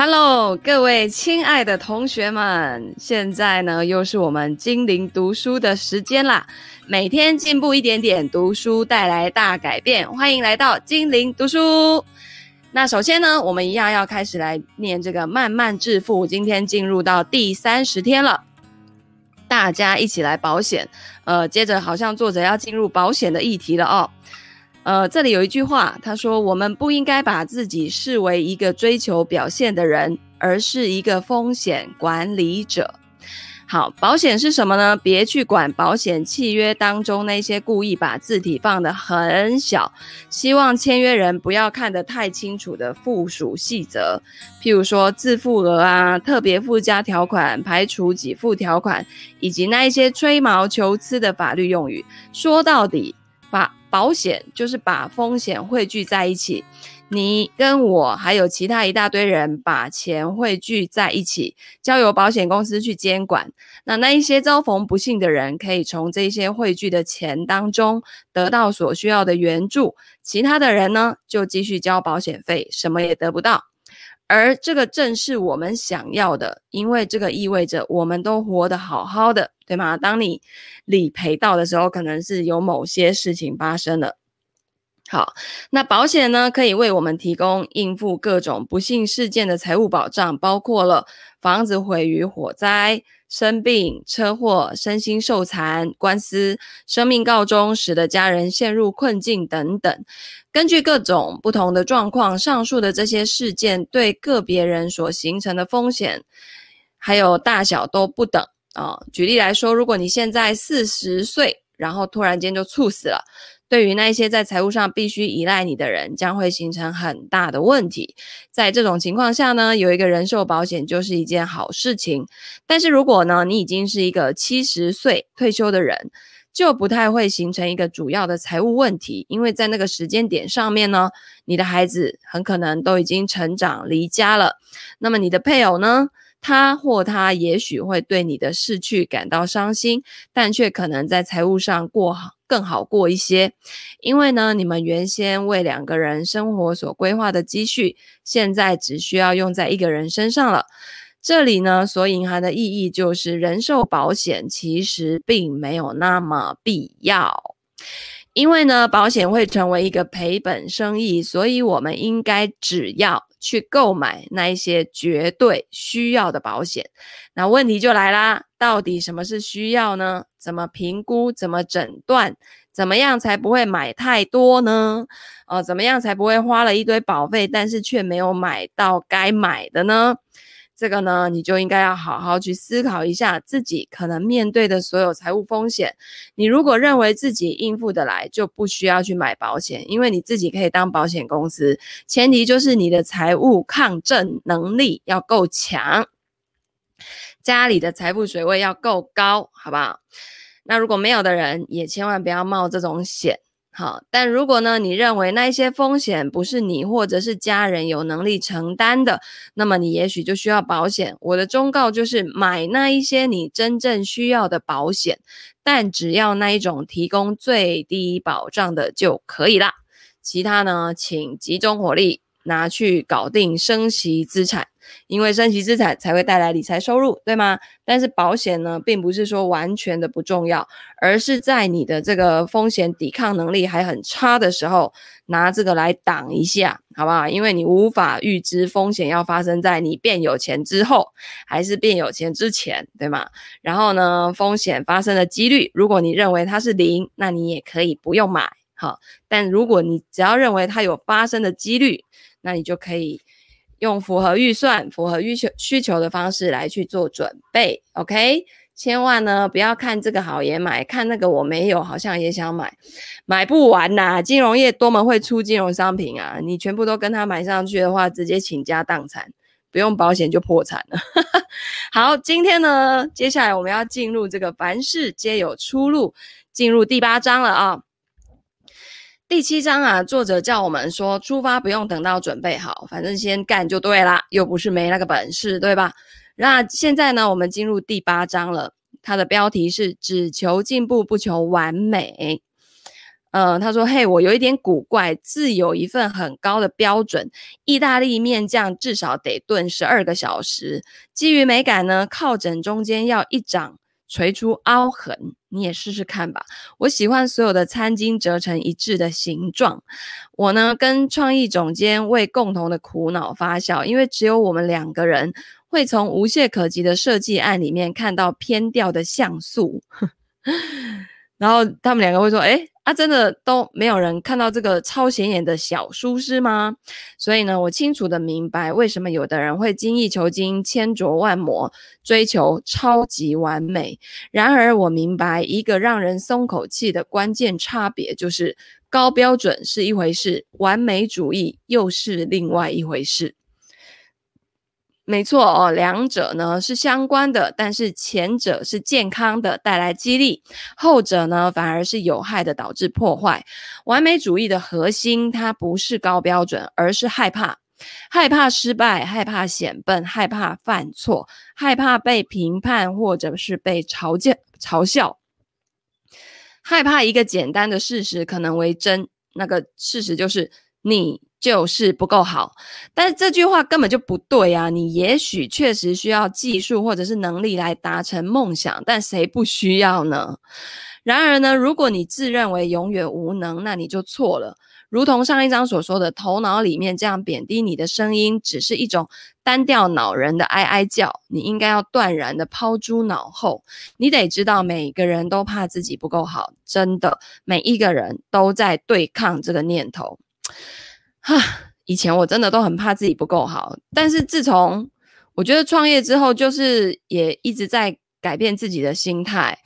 Hello，各位亲爱的同学们，现在呢又是我们精灵读书的时间啦。每天进步一点点，读书带来大改变。欢迎来到精灵读书。那首先呢，我们一样要开始来念这个慢慢致富。今天进入到第三十天了，大家一起来保险。呃，接着好像作者要进入保险的议题了哦。呃，这里有一句话，他说：“我们不应该把自己视为一个追求表现的人，而是一个风险管理者。”好，保险是什么呢？别去管保险契约当中那些故意把字体放得很小，希望签约人不要看得太清楚的附属细则，譬如说自付额啊、特别附加条款、排除给付条款，以及那一些吹毛求疵的法律用语。说到底，把保险就是把风险汇聚在一起，你跟我还有其他一大堆人把钱汇聚在一起，交由保险公司去监管。那那一些遭逢不幸的人，可以从这些汇聚的钱当中得到所需要的援助，其他的人呢，就继续交保险费，什么也得不到。而这个正是我们想要的，因为这个意味着我们都活得好好的，对吗？当你理赔到的时候，可能是有某些事情发生了。好，那保险呢，可以为我们提供应付各种不幸事件的财务保障，包括了房子毁于火灾。生病、车祸、身心受残、官司、生命告终，使得家人陷入困境等等。根据各种不同的状况，上述的这些事件对个别人所形成的风险，还有大小都不等啊、举例来说，如果你现在四十岁，然后突然间就猝死了。对于那些在财务上必须依赖你的人，将会形成很大的问题。在这种情况下呢，有一个人寿保险就是一件好事情。但是如果呢，你已经是一个七十岁退休的人，就不太会形成一个主要的财务问题，因为在那个时间点上面呢，你的孩子很可能都已经成长离家了。那么你的配偶呢？他或她也许会对你的逝去感到伤心，但却可能在财务上过好。更好过一些，因为呢，你们原先为两个人生活所规划的积蓄，现在只需要用在一个人身上了。这里呢，所隐含的意义就是，人寿保险其实并没有那么必要。因为呢，保险会成为一个赔本生意，所以我们应该只要去购买那一些绝对需要的保险。那问题就来啦，到底什么是需要呢？怎么评估？怎么诊断？怎么样才不会买太多呢？哦，怎么样才不会花了一堆保费，但是却没有买到该买的呢？这个呢，你就应该要好好去思考一下自己可能面对的所有财务风险。你如果认为自己应付得来，就不需要去买保险，因为你自己可以当保险公司。前提就是你的财务抗震能力要够强，家里的财富水位要够高，好不好？那如果没有的人，也千万不要冒这种险。好，但如果呢，你认为那一些风险不是你或者是家人有能力承担的，那么你也许就需要保险。我的忠告就是买那一些你真正需要的保险，但只要那一种提供最低保障的就可以啦。其他呢，请集中火力拿去搞定升息资产。因为升级资产才会带来理财收入，对吗？但是保险呢，并不是说完全的不重要，而是在你的这个风险抵抗能力还很差的时候，拿这个来挡一下，好不好？因为你无法预知风险要发生在你变有钱之后，还是变有钱之前，对吗？然后呢，风险发生的几率，如果你认为它是零，那你也可以不用买，好。但如果你只要认为它有发生的几率，那你就可以。用符合预算、符合需求需求的方式来去做准备，OK？千万呢不要看这个好也买，看那个我没有，好像也想买，买不完呐！金融业多么会出金融商品啊！你全部都跟他买上去的话，直接倾家荡产，不用保险就破产了。好，今天呢，接下来我们要进入这个凡事皆有出路，进入第八章了啊。第七章啊，作者叫我们说，出发不用等到准备好，反正先干就对啦，又不是没那个本事，对吧？那现在呢，我们进入第八章了，它的标题是“只求进步，不求完美”。呃，他说：“嘿，我有一点古怪，自有一份很高的标准，意大利面酱至少得炖十二个小时。基于美感呢，靠枕中间要一掌锤出凹痕，你也试试看吧。我喜欢所有的餐巾折成一致的形状。我呢，跟创意总监为共同的苦恼发笑，因为只有我们两个人会从无懈可击的设计案里面看到偏掉的像素。”然后他们两个会说：“哎啊，真的都没有人看到这个超显眼的小疏失吗？”所以呢，我清楚的明白为什么有的人会精益求精、千琢万磨，追求超级完美。然而，我明白一个让人松口气的关键差别，就是高标准是一回事，完美主义又是另外一回事。没错哦，两者呢是相关的，但是前者是健康的，带来激励；后者呢反而是有害的，导致破坏。完美主义的核心，它不是高标准，而是害怕，害怕失败，害怕显笨，害怕犯错，害怕被评判或者是被嘲笑，嘲笑，害怕一个简单的事实可能为真，那个事实就是你。就是不够好，但是这句话根本就不对啊！你也许确实需要技术或者是能力来达成梦想，但谁不需要呢？然而呢，如果你自认为永远无能，那你就错了。如同上一章所说的，头脑里面这样贬低你的声音，只是一种单调恼人的哀哀叫。你应该要断然的抛诸脑后。你得知道，每个人都怕自己不够好，真的，每一个人都在对抗这个念头。哈，以前我真的都很怕自己不够好，但是自从我觉得创业之后，就是也一直在改变自己的心态，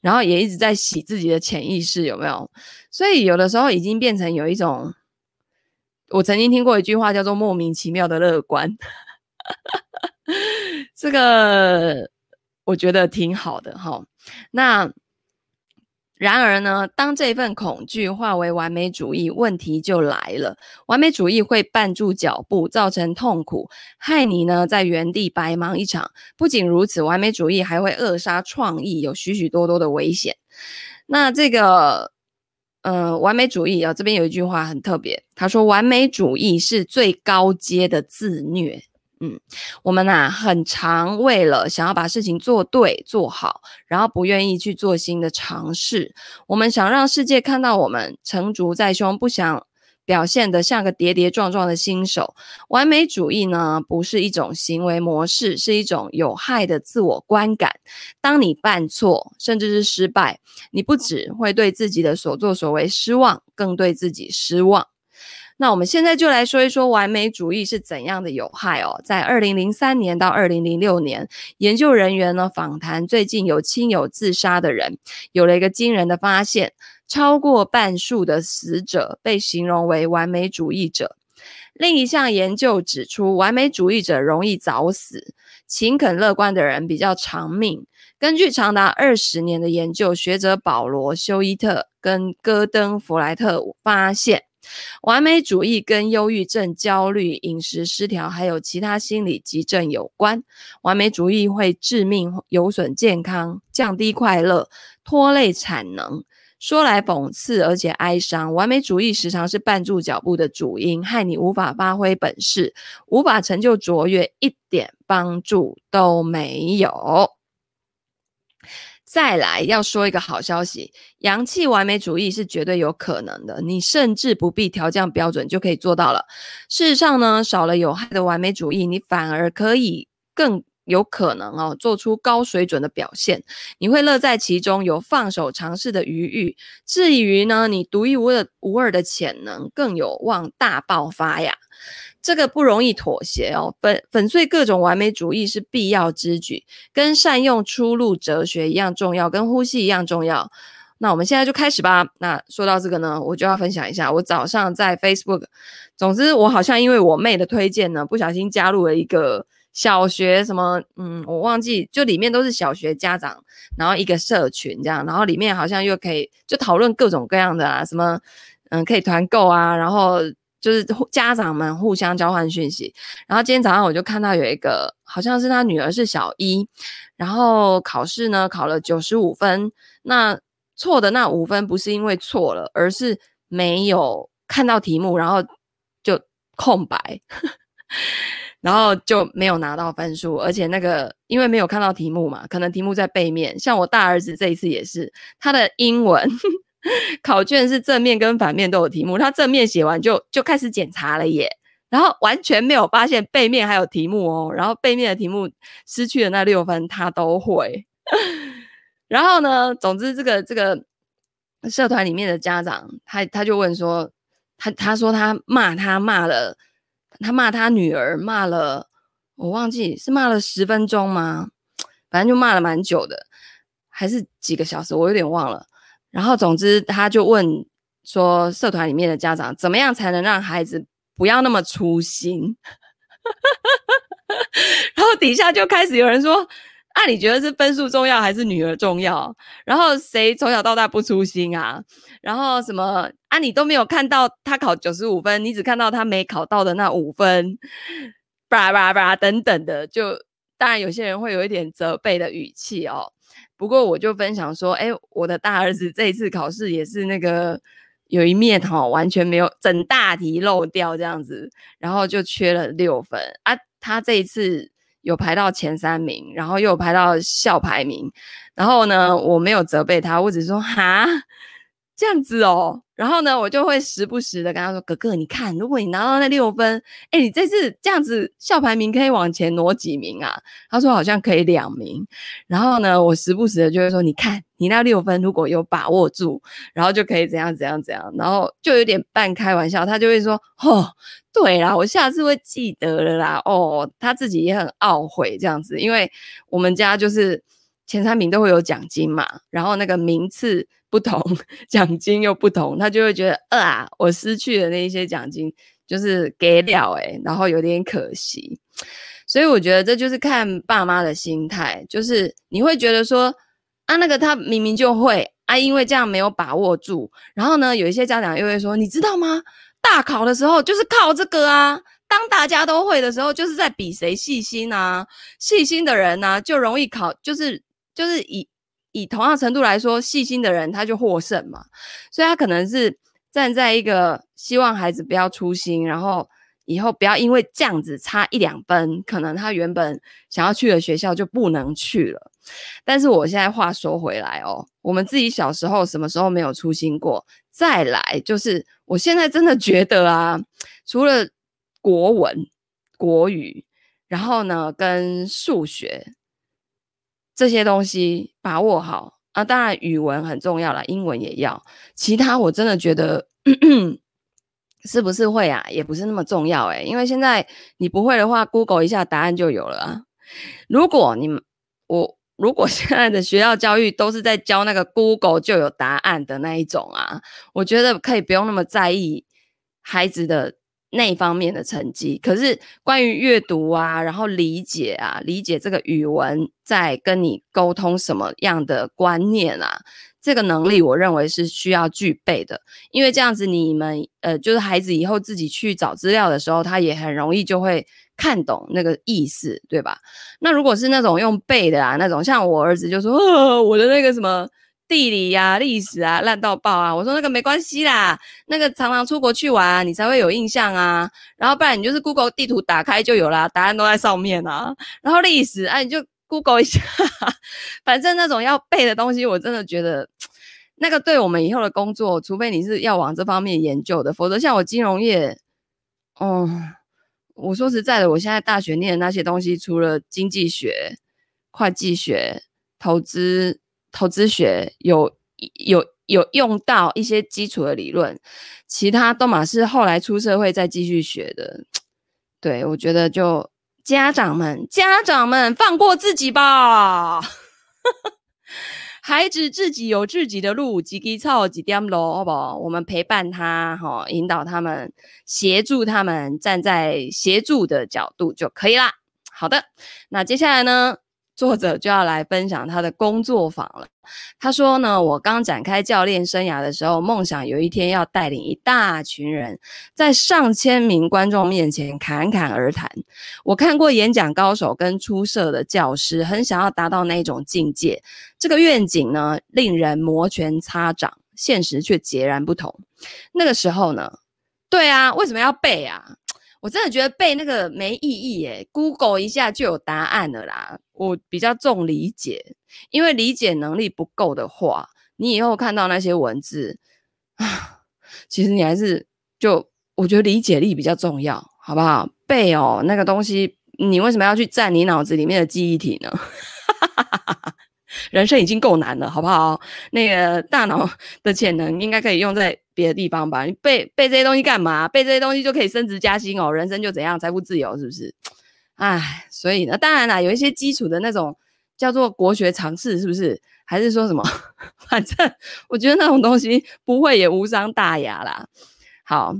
然后也一直在洗自己的潜意识，有没有？所以有的时候已经变成有一种，我曾经听过一句话叫做“莫名其妙的乐观”，这个我觉得挺好的哈。那。然而呢，当这份恐惧化为完美主义，问题就来了。完美主义会绊住脚步，造成痛苦，害你呢在原地白忙一场。不仅如此，完美主义还会扼杀创意，有许许多多的危险。那这个，呃，完美主义啊，这边有一句话很特别，他说：“完美主义是最高阶的自虐。”嗯，我们呐、很常为了想要把事情做对做好，然后不愿意去做新的尝试。我们想让世界看到我们成竹在胸，不想表现得像个跌跌撞撞的新手。完美主义呢，不是一种行为模式，是一种有害的自我观感。当你犯错，甚至是失败，你不只会对自己的所作所为失望，更对自己失望。那我们现在就来说一说完美主义是怎样的有害哦。在二零零三年到二零零六年，研究人员呢访谈最近有亲友自杀的人，有了一个惊人的发现：超过半数的死者被形容为完美主义者。另一项研究指出，完美主义者容易早死，勤恳乐观的人比较长命。根据长达二十年的研究，学者保罗·休伊特跟戈登·弗莱特发现。完美主义跟忧郁症、焦虑、饮食失调，还有其他心理疾症有关。完美主义会致命，有损健康，降低快乐，拖累产能。说来讽刺，而且哀伤。完美主义时常是绊住脚步的主因，害你无法发挥本事，无法成就卓越，一点帮助都没有。再来要说一个好消息，扬弃完美主义是绝对有可能的，你甚至不必调降标准就可以做到了。事实上呢，少了有害的完美主义，你反而可以更有可能哦，做出高水准的表现。你会乐在其中，有放手尝试的余裕。至于呢，你独一无二无二的潜能，更有望大爆发呀。这个不容易妥协哦，粉粉碎各种完美主义是必要之举，跟善用出路哲学一样重要，跟呼吸一样重要。那我们现在就开始吧。那说到这个呢，我就要分享一下，我早上在 Facebook，总之我好像因为我妹的推荐呢，不小心加入了一个小学什么，嗯，我忘记，就里面都是小学家长，然后一个社群这样，然后里面好像又可以就讨论各种各样的啊，什么，嗯，可以团购啊，然后。就是家长们互相交换讯息，然后今天早上我就看到有一个，好像是他女儿是小一，然后考试呢考了九十五分，那错的那五分不是因为错了，而是没有看到题目，然后就空白，然后就没有拿到分数。而且那个因为没有看到题目嘛，可能题目在背面。像我大儿子这一次也是，他的英文 考卷是正面跟反面都有题目，他正面写完就就开始检查了耶。然后完全没有发现背面还有题目哦，然后背面的题目失去的那六分他都会。然后呢，总之这个这个社团里面的家长，他他就问说，他他说他骂他骂了，他骂他女儿骂了，我忘记是骂了十分钟吗？反正就骂了蛮久的，还是几个小时，我有点忘了。然后总之他就问说，社团里面的家长怎么样才能让孩子不要那么粗心，然后底下就开始有人说：“啊，你觉得是分数重要还是女儿重要？然后谁从小到大不粗心啊？然后什么啊？你都没有看到他考九十五分，你只看到他没考到的那五分，叭叭叭等等的。就当然有些人会有一点责备的语气哦。不过我就分享说，哎，我的大儿子这一次考试也是那个。”有一面哈完全没有整大题漏掉这样子，然后就缺了六分啊。他这一次有排到前三名，然后又排到校排名，然后呢，我没有责备他，我只说哈。这样子哦，然后呢，我就会时不时的跟他说：“哥哥，你看，如果你拿到那六分，哎，你这次这样子校排名可以往前挪几名啊？”他说：“好像可以两名。”然后呢，我时不时的就会说：“你看，你那六分如果有把握住，然后就可以怎样怎样怎样。”然后就有点半开玩笑，他就会说：“哦，对啦，我下次会记得了啦。”哦，他自己也很懊悔这样子，因为我们家就是前三名都会有奖金嘛，然后那个名次。不同奖金又不同，他就会觉得，啊，我失去了那一些奖金，就是给了诶，然后有点可惜。所以我觉得这就是看爸妈的心态，就是你会觉得说，啊，那个他明明就会啊，因为这样没有把握住。然后呢，有一些家长又会说，你知道吗？大考的时候就是靠这个啊，当大家都会的时候，就是在比谁细心啊，细心的人呢，就容易考，就是就是以。以同样程度来说，细心的人他就获胜嘛，所以他可能是站在一个希望孩子不要粗心，然后以后不要因为这样子差一两分，可能他原本想要去的学校就不能去了。但是我现在话说回来哦，我们自己小时候什么时候没有粗心过？再来就是，我现在真的觉得啊，除了国文、国语，然后呢，跟数学。这些东西把握好啊，当然语文很重要啦，英文也要。其他我真的觉得 是不是会啊，也不是那么重要诶，因为现在你不会的话，Google 一下答案就有了啊。如果你我如果现在的学校教育都是在教那个 Google 就有答案的那一种啊，我觉得可以不用那么在意孩子的。那一方面的成绩，可是关于阅读啊，然后理解啊，理解这个语文在跟你沟通什么样的观念啊，这个能力我认为是需要具备的，因为这样子你们呃，就是孩子以后自己去找资料的时候，他也很容易就会看懂那个意思，对吧？那如果是那种用背的啊，那种像我儿子就说，哦，我的那个什么。地理呀、啊、历史啊，烂到爆啊！我说那个没关系啦，那个常常出国去玩、你才会有印象啊。然后不然你就是 Google 地图打开就有啦，答案都在上面啊。然后历史，啊，你就 Google 一下，反正那种要背的东西，我真的觉得那个对我们以后的工作，除非你是要往这方面研究的，否则像我金融业，嗯，我说实在的，我现在大学念的那些东西，除了经济学、会计学、投资。投资学有有有用到一些基础的理论，其他都嘛是后来出社会再继续学的。对，我觉得就家长们，家长们放过自己吧，孩子自己有自己的路，自己操几点路，好不好？我们陪伴他，哈，引导他们，协助他们，站在协助的角度就可以啦。好的，那接下来呢？作者就要来分享他的工作坊了。他说呢，我刚展开教练生涯的时候，梦想有一天要带领一大群人，在上千名观众面前侃侃而谈。我看过演讲高手跟出色的教师，很想要达到那种境界。这个愿景呢，令人摩拳擦掌，现实却截然不同。那个时候呢，对啊，为什么要背啊？我真的觉得背那个没意义耶，Google 一下就有答案了啦。我比较重理解，因为理解能力不够的话，你以后看到那些文字啊，其实你还是就我觉得理解力比较重要，好不好？背哦，那个东西，你为什么要去占你脑子里面的记忆体呢？人生已经够难了，好不好？那个大脑的潜能应该可以用在别的地方吧？你背背这些东西干嘛？背这些东西就可以升职加薪哦，人生就怎样，财富自由是不是？唉，所以呢，当然啦，有一些基础的那种叫做国学常识，是不是？还是说什么？反正我觉得那种东西不会也无伤大雅啦。好，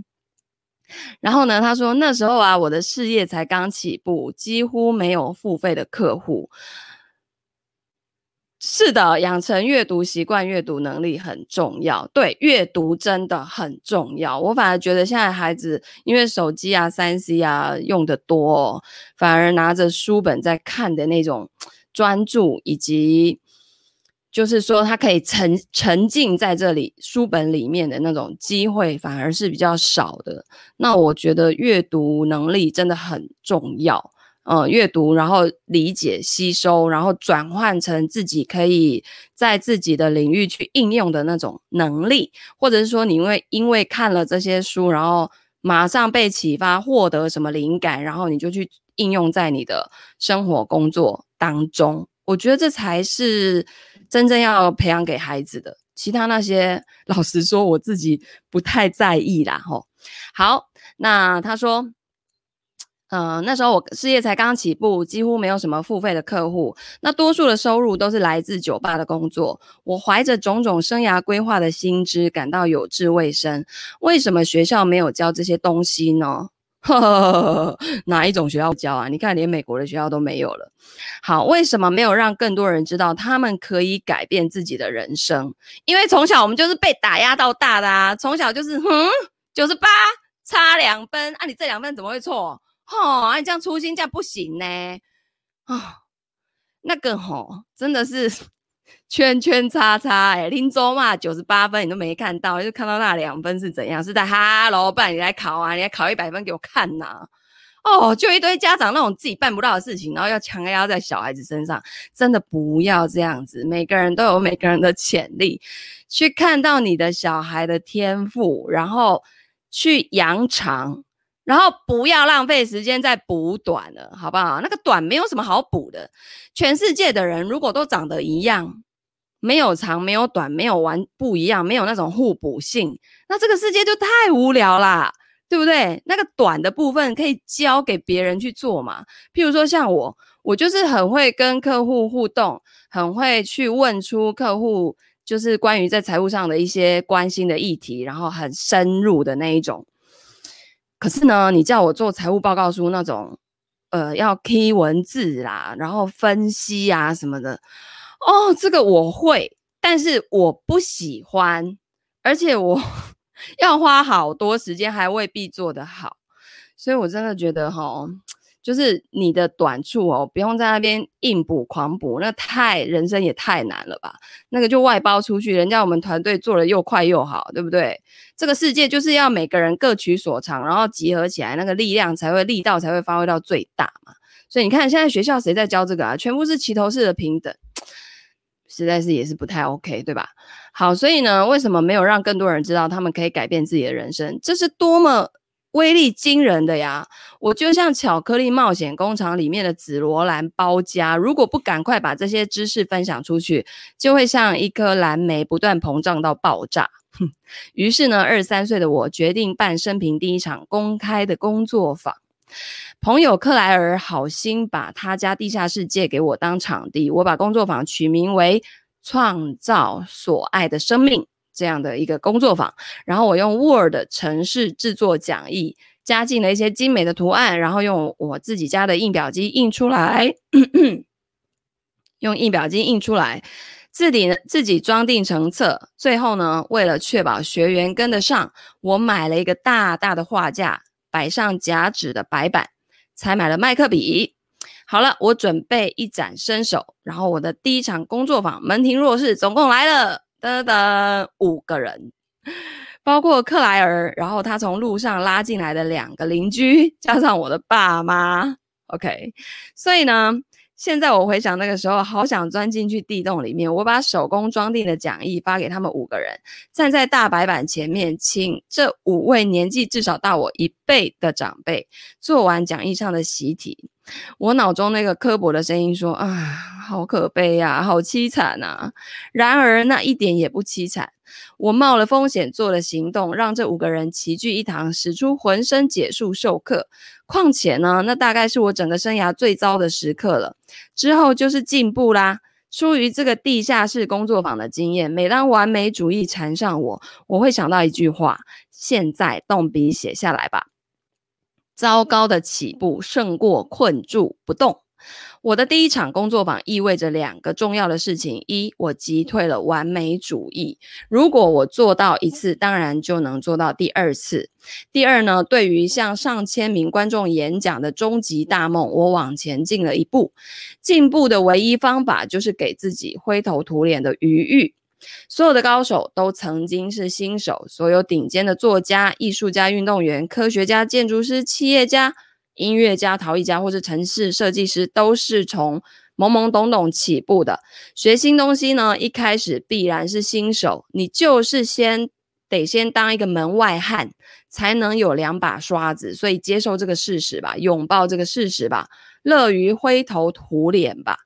然后呢，他说那时候啊，我的事业才刚起步，几乎没有付费的客户。是的，养成阅读习惯、阅读能力很重要。对，阅读真的很重要。我反而觉得现在孩子因为手机啊、三 C 啊用的多，反而拿着书本在看的那种专注，以及就是说他可以沉沉浸在这里书本里面的那种机会，反而是比较少的。那我觉得阅读能力真的很重要。呃，阅读，然后理解、吸收，然后转换成自己可以在自己的领域去应用的那种能力，或者是说，你因为因为看了这些书，然后马上被启发，获得什么灵感，然后你就去应用在你的生活、工作当中。我觉得这才是真正要培养给孩子的。其他那些，老实说，我自己不太在意啦。吼，好，那他说。嗯、那时候我事业才刚起步，几乎没有什么付费的客户，那多数的收入都是来自酒吧的工作。我怀着种种生涯规划的心知，感到有志未深。为什么学校没有教这些东西呢？呵 呵呵，哪一种学校教啊？你看，连美国的学校都没有了。好，为什么没有让更多人知道他们可以改变自己的人生？因为从小我们就是被打压到大的啊，从小就是，哼，九十八差两分，啊，你这两分怎么会错？哦，啊，你这样粗心这样不行呢。啊、哦，那个吼、真的是 圈圈叉叉哎，林州嘛九十八分你都没看到，就看到那两分是怎样？是在哈喽，不然你来考啊，你来考一百分给我看呐、啊？哦，就一堆家长那种自己办不到的事情，然后要强压在小孩子身上，真的不要这样子。每个人都有每个人的潜力，去看到你的小孩的天赋，然后去扬长。然后不要浪费时间再补短了，好不好？那个短没有什么好补的。全世界的人如果都长得一样，没有长，没有短，没有完不一样，没有那种互补性，那这个世界就太无聊啦，对不对？那个短的部分可以交给别人去做嘛。譬如说像我，我就是很会跟客户互动，很会去问出客户就是关于在财务上的一些关心的议题，然后很深入的那一种。可是呢，你叫我做财务报告书那种，呃，要 key 文字啦，然后分析啊什么的，哦，这个我会，但是我不喜欢，而且我 要花好多时间，还未必做得好，所以我真的觉得哈。就是你的短处哦，不用在那边硬补狂补，那太人生也太难了吧？那个就外包出去，人家我们团队做得又快又好，对不对？这个世界就是要每个人各取所长，然后集合起来，那个力量才会力道才会发挥到最大嘛。所以你看，现在学校谁在教这个啊？全部是齐头式的平等，实在是也是不太 OK，对吧？好，所以呢，为什么没有让更多人知道他们可以改变自己的人生？这是多么。威力惊人的呀！我就像巧克力冒险工厂里面的紫罗兰包家，如果不赶快把这些知识分享出去，就会像一颗蓝莓不断膨胀到爆炸。哼！于是呢，二十三岁的我决定办生平第一场公开的工作坊。朋友克莱尔好心把他家地下室借给我当场地，我把工作坊取名为“创造所爱的生命”。这样的一个工作坊，然后我用 Word 程式制作讲义，加进了一些精美的图案，然后用我自己家的印表机印出来。用印表机印出来，自己自己装订成册。最后呢，为了确保学员跟得上，我买了一个大大的画架，摆上假纸的白板，才买了麦克笔。好了，我准备一展身手，然后我的第一场工作坊门庭若市，总共来了噔噔五个人，包括克莱尔，然后他从路上拉进来的两个邻居，加上我的爸妈。OK，所以呢。现在我回想那个时候，好想钻进去地洞里面。我把手工装订的讲义发给他们五个人，站在大白板前面，请这五位年纪至少大我一倍的长辈做完讲义上的习题。我脑中那个刻薄的声音说：“啊，好可悲呀，好凄惨啊！”然而那一点也不凄惨。我冒了风险做了行动，让这五个人齐聚一堂，使出浑身解数授课。况且呢，那大概是我整个生涯最糟的时刻了。之后就是进步啦。出于这个地下室工作坊的经验，每当完美主义缠上我，我会想到一句话：现在动笔写下来吧。糟糕的起步胜过困住不动。我的第一场工作坊意味着两个重要的事情：一，我击退了完美主义；如果我做到一次，当然就能做到第二次。第二呢，对于向上千名观众演讲的终极大梦，我往前进了一步。进步的唯一方法就是给自己灰头土脸的余裕。所有的高手都曾经是新手，所有顶尖的作家、艺术家、运动员、科学家、建筑师、企业家。音乐家、陶艺家或是城市设计师，都是从懵懵懂懂起步的。学新东西呢，一开始必然是新手，你就是先得先当一个门外汉，才能有两把刷子。所以接受这个事实吧，拥抱这个事实吧，乐于灰头土脸吧。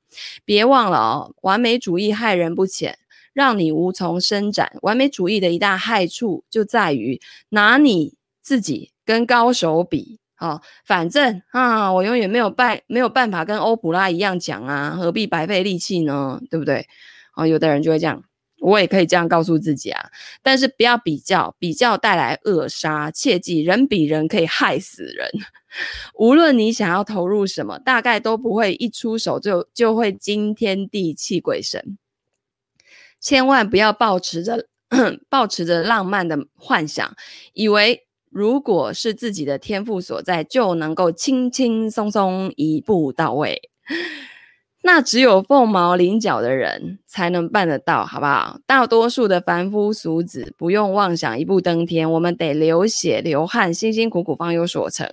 别忘了哦，完美主义害人不浅，让你无从伸展。完美主义的一大害处就在于拿你自己跟高手比。好，反正啊，我永远没有办没有办法跟欧普拉一样讲啊，何必白费力气呢？对不对？啊，有的人就会这样，我也可以这样告诉自己啊。但是不要比较，比较带来扼杀。切记，人比人可以害死人。无论你想要投入什么，大概都不会一出手就就会惊天地泣鬼神。千万不要抱持着 抱持着浪漫的幻想，以为。如果是自己的天赋所在，就能够轻轻松松一步到位。那只有凤毛麟角的人才能办得到，好不好？大多数的凡夫俗子不用妄想一步登天，我们得流血流汗，辛辛苦苦方有所成。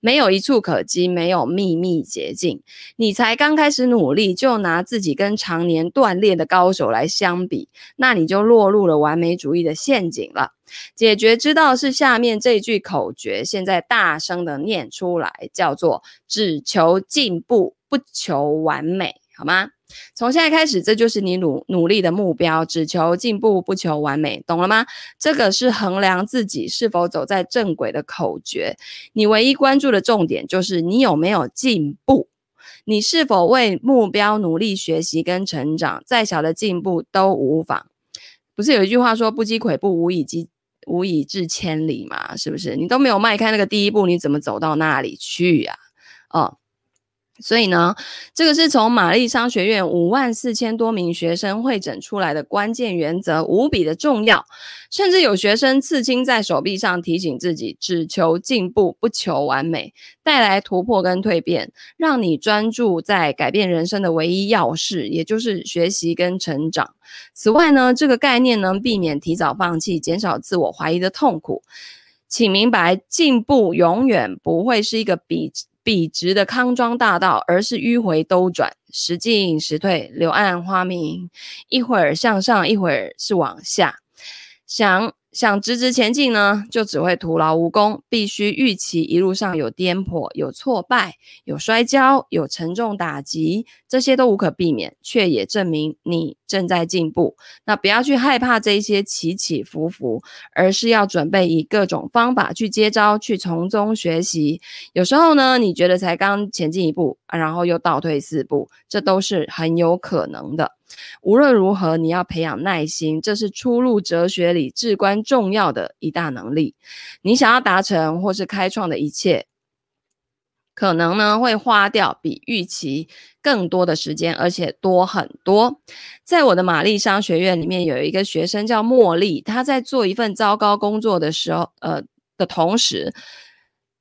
没有一处可几，没有秘密捷径。你才刚开始努力，就拿自己跟常年锻炼的高手来相比，那你就落入了完美主义的陷阱了。解决之道是下面这句口诀，现在大声的念出来，叫做“只求进步”。不求完美，好吗？从现在开始，这就是你努努力的目标，只求进步，不求完美，懂了吗？这个是衡量自己是否走在正轨的口诀。你唯一关注的重点就是你有没有进步，你是否为目标努力学习跟成长，再小的进步都无妨。不是有一句话说“不积跬步，无以及无以至千里”吗？是不是？你都没有迈开那个第一步，你怎么走到那里去呀？哦。所以呢，这个是从玛丽商学院五万四千多名学生汇整出来的关键原则，无比的重要。甚至有学生刺青在手臂上，提醒自己只求进步，不求完美，带来突破跟蜕变，让你专注在改变人生的唯一要事，也就是学习跟成长。此外呢，这个概念能避免提早放弃，减少自我怀疑的痛苦。请明白，进步永远不会是一个比。笔直的康庄大道，而是迂回兜转，时进时退，柳暗花明，一会儿向上，一会儿是往下，想。想直直前进呢，就只会徒劳无功。必须预期一路上有颠簸、有挫败、有摔跤、有沉重打击，这些都无可避免，却也证明你正在进步。那不要去害怕这些起起伏伏，而是要准备以各种方法去接招，去从中学习。有时候呢，你觉得才刚前进一步，然后又倒退四步，这都是很有可能的。无论如何，你要培养耐心，这是初入哲学里至关重要的一大能力。你想要达成或是开创的一切，可能呢会花掉比预期更多的时间，而且多很多。在我的玛丽商学院里面，有一个学生叫茉莉，她在做一份糟糕工作的时候，呃的同时，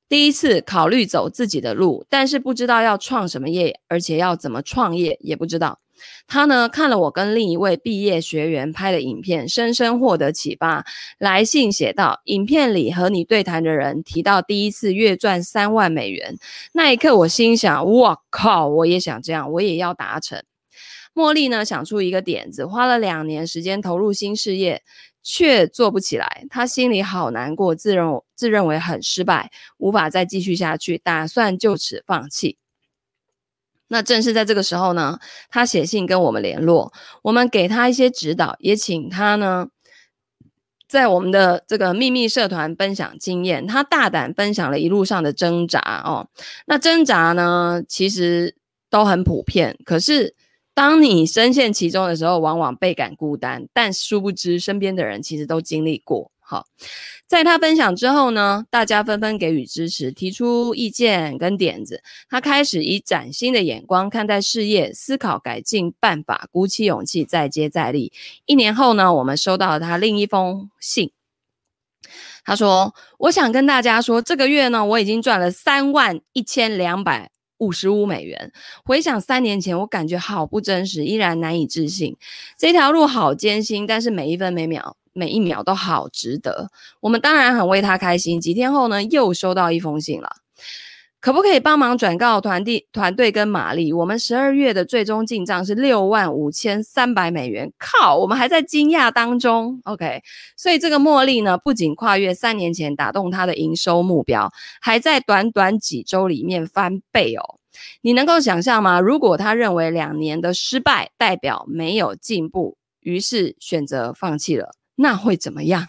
第一次考虑走自己的路，但是不知道要创什么业，而且要怎么创业也不知道。他呢看了我跟另一位毕业学员拍的影片，深深获得启发。来信写道：影片里和你对谈的人提到第一次月赚三万美元，那一刻我心想：哇靠！我也想这样，我也要达成。茉莉呢想出一个点子，花了两年时间投入新事业，却做不起来。她心里好难过，自认自认为很失败，无法再继续下去，打算就此放弃。那正是在这个时候呢，他写信跟我们联络，我们给他一些指导，也请他呢，在我们的这个秘密社团分享经验。他大胆分享了一路上的挣扎哦。那挣扎呢，其实都很普遍。可是当你深陷其中的时候，往往倍感孤单。但殊不知，身边的人其实都经历过。好，在他分享之后呢，大家纷纷给予支持，提出意见跟点子。他开始以崭新的眼光看待事业，思考改进办法，鼓起勇气再接再厉。一年后呢，我们收到了他另一封信。他说：“我想跟大家说，这个月呢，我已经赚了三万一千两百五十五美元。回想三年前，我感觉好不真实，依然难以置信。这条路好艰辛，但是每一分每秒。”每一秒都好值得，我们当然很为他开心。几天后呢，又收到一封信了，可不可以帮忙转告团队团队跟玛丽？我们十二月的最终进账是六万五千三百美元。靠，我们还在惊讶当中。OK，所以这个茉莉呢，不仅跨越三年前打动她的营收目标，还在短短几周里面翻倍哦。你能够想象吗？如果他认为两年的失败代表没有进步，于是选择放弃了。那会怎么样？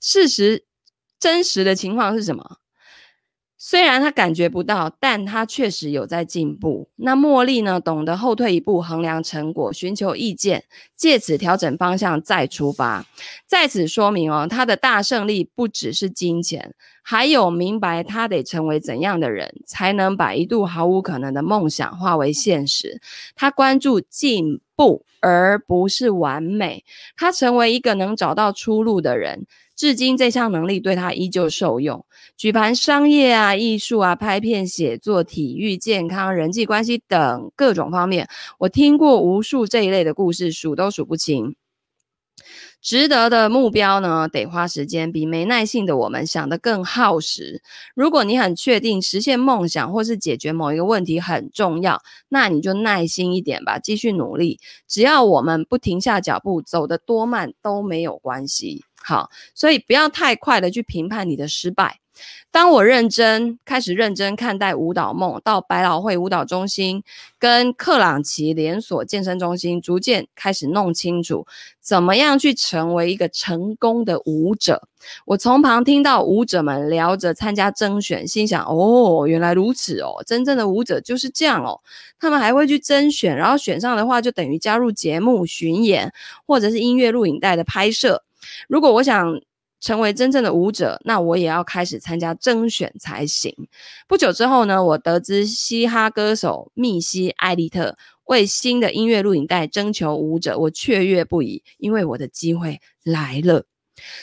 事实真实的情况是什么？虽然他感觉不到，但他确实有在进步。那茉莉呢？懂得后退一步，衡量成果，寻求意见，借此调整方向，再出发。在此说明哦，他的大胜利不只是金钱，还有明白他得成为怎样的人，才能把一度毫无可能的梦想化为现实。他关注进步，而不是完美。他成为一个能找到出路的人。至今，这项能力对他依旧受用。举凡商业啊、艺术啊、拍片、写作、体育、健康、人际关系等各种方面，我听过无数这一类的故事，数都数不清。值得的目标呢，得花时间，比没耐性的我们想的更耗时。如果你很确定实现梦想或是解决某一个问题很重要，那你就耐心一点吧，继续努力。只要我们不停下脚步，走得多慢都没有关系。好，所以不要太快的去评判你的失败。当我认真开始认真看待舞蹈梦，到百老汇舞蹈中心跟克朗奇连锁健身中心，逐渐开始弄清楚怎么样去成为一个成功的舞者。我从旁听到舞者们聊着参加甄选，心想：哦，原来如此哦，真正的舞者就是这样哦。他们还会去甄选，然后选上的话，就等于加入节目巡演，或者是音乐录影带的拍摄。如果我想成为真正的舞者，那我也要开始参加甄选才行。不久之后呢，我得知嘻哈歌手密西·艾利特为新的音乐录影带征求舞者，我雀跃不已，因为我的机会来了。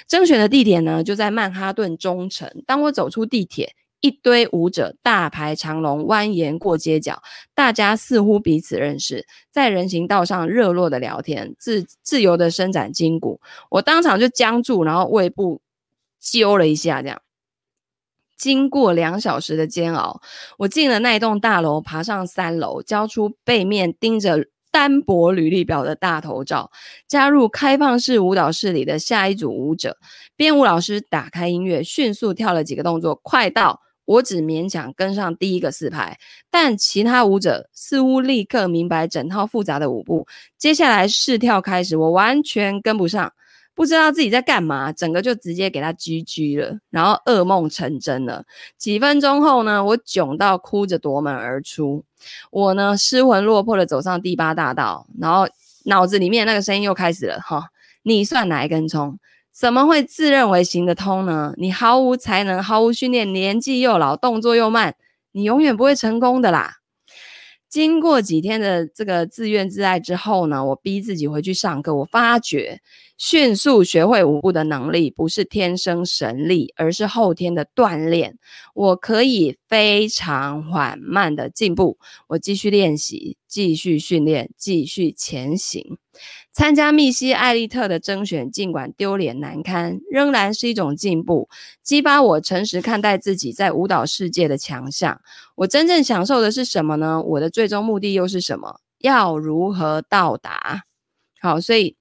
甄选的地点呢，就在曼哈顿中城。当我走出地铁，一堆舞者大排长龙，蜿蜒过街角，大家似乎彼此认识，在人行道上热络的聊天，自自由的伸展筋骨。我当场就僵住，然后胃部揪了一下，这样。经过两小时的煎熬，我进了那一栋大楼，爬上三楼，交出背面盯着单薄履历表的大头照，加入开放式舞蹈室里的下一组舞者。编舞老师打开音乐，迅速跳了几个动作，快到。我只勉强跟上第一个四拍，但其他舞者似乎立刻明白整套复杂的舞步。接下来试跳开始，我完全跟不上，不知道自己在干嘛，整个就直接给他 GG 了，然后噩梦成真了。几分钟后呢，我囧到哭着夺门而出。我呢，失魂落魄的走上第八大道，然后脑子里面那个声音又开始了哈，你算哪一根葱？怎么会自认为行得通呢？你毫无才能，毫无训练，年纪又老，动作又慢，你永远不会成功的啦。经过几天的这个自怨自艾之后呢，我逼自己回去上课。我发觉迅速学会舞步的能力不是天生神力，而是后天的锻炼。我可以非常缓慢的进步。我继续练习，继续训练，继续前行。参加密西艾利特的征选，尽管丢脸难堪，仍然是一种进步，激发我诚实看待自己在舞蹈世界的强项。我真正享受的是什么呢？我的最终目的又是什么？要如何到达？好，所以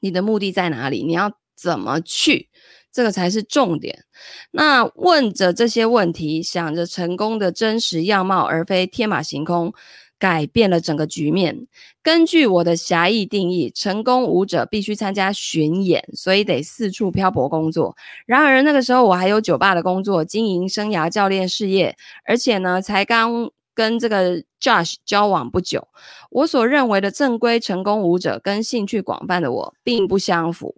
你的目的在哪里？你要怎么去？这个才是重点。那问着这些问题，想着成功的真实样貌，而非天马行空。改变了整个局面。根据我的狭义定义，成功舞者必须参加巡演，所以得四处漂泊工作。然而那个时候我还有酒吧的工作，经营生涯教练事业，而且呢，才刚跟这个。Josh 交往不久，我所认为的正规成功舞者跟兴趣广泛的我并不相符，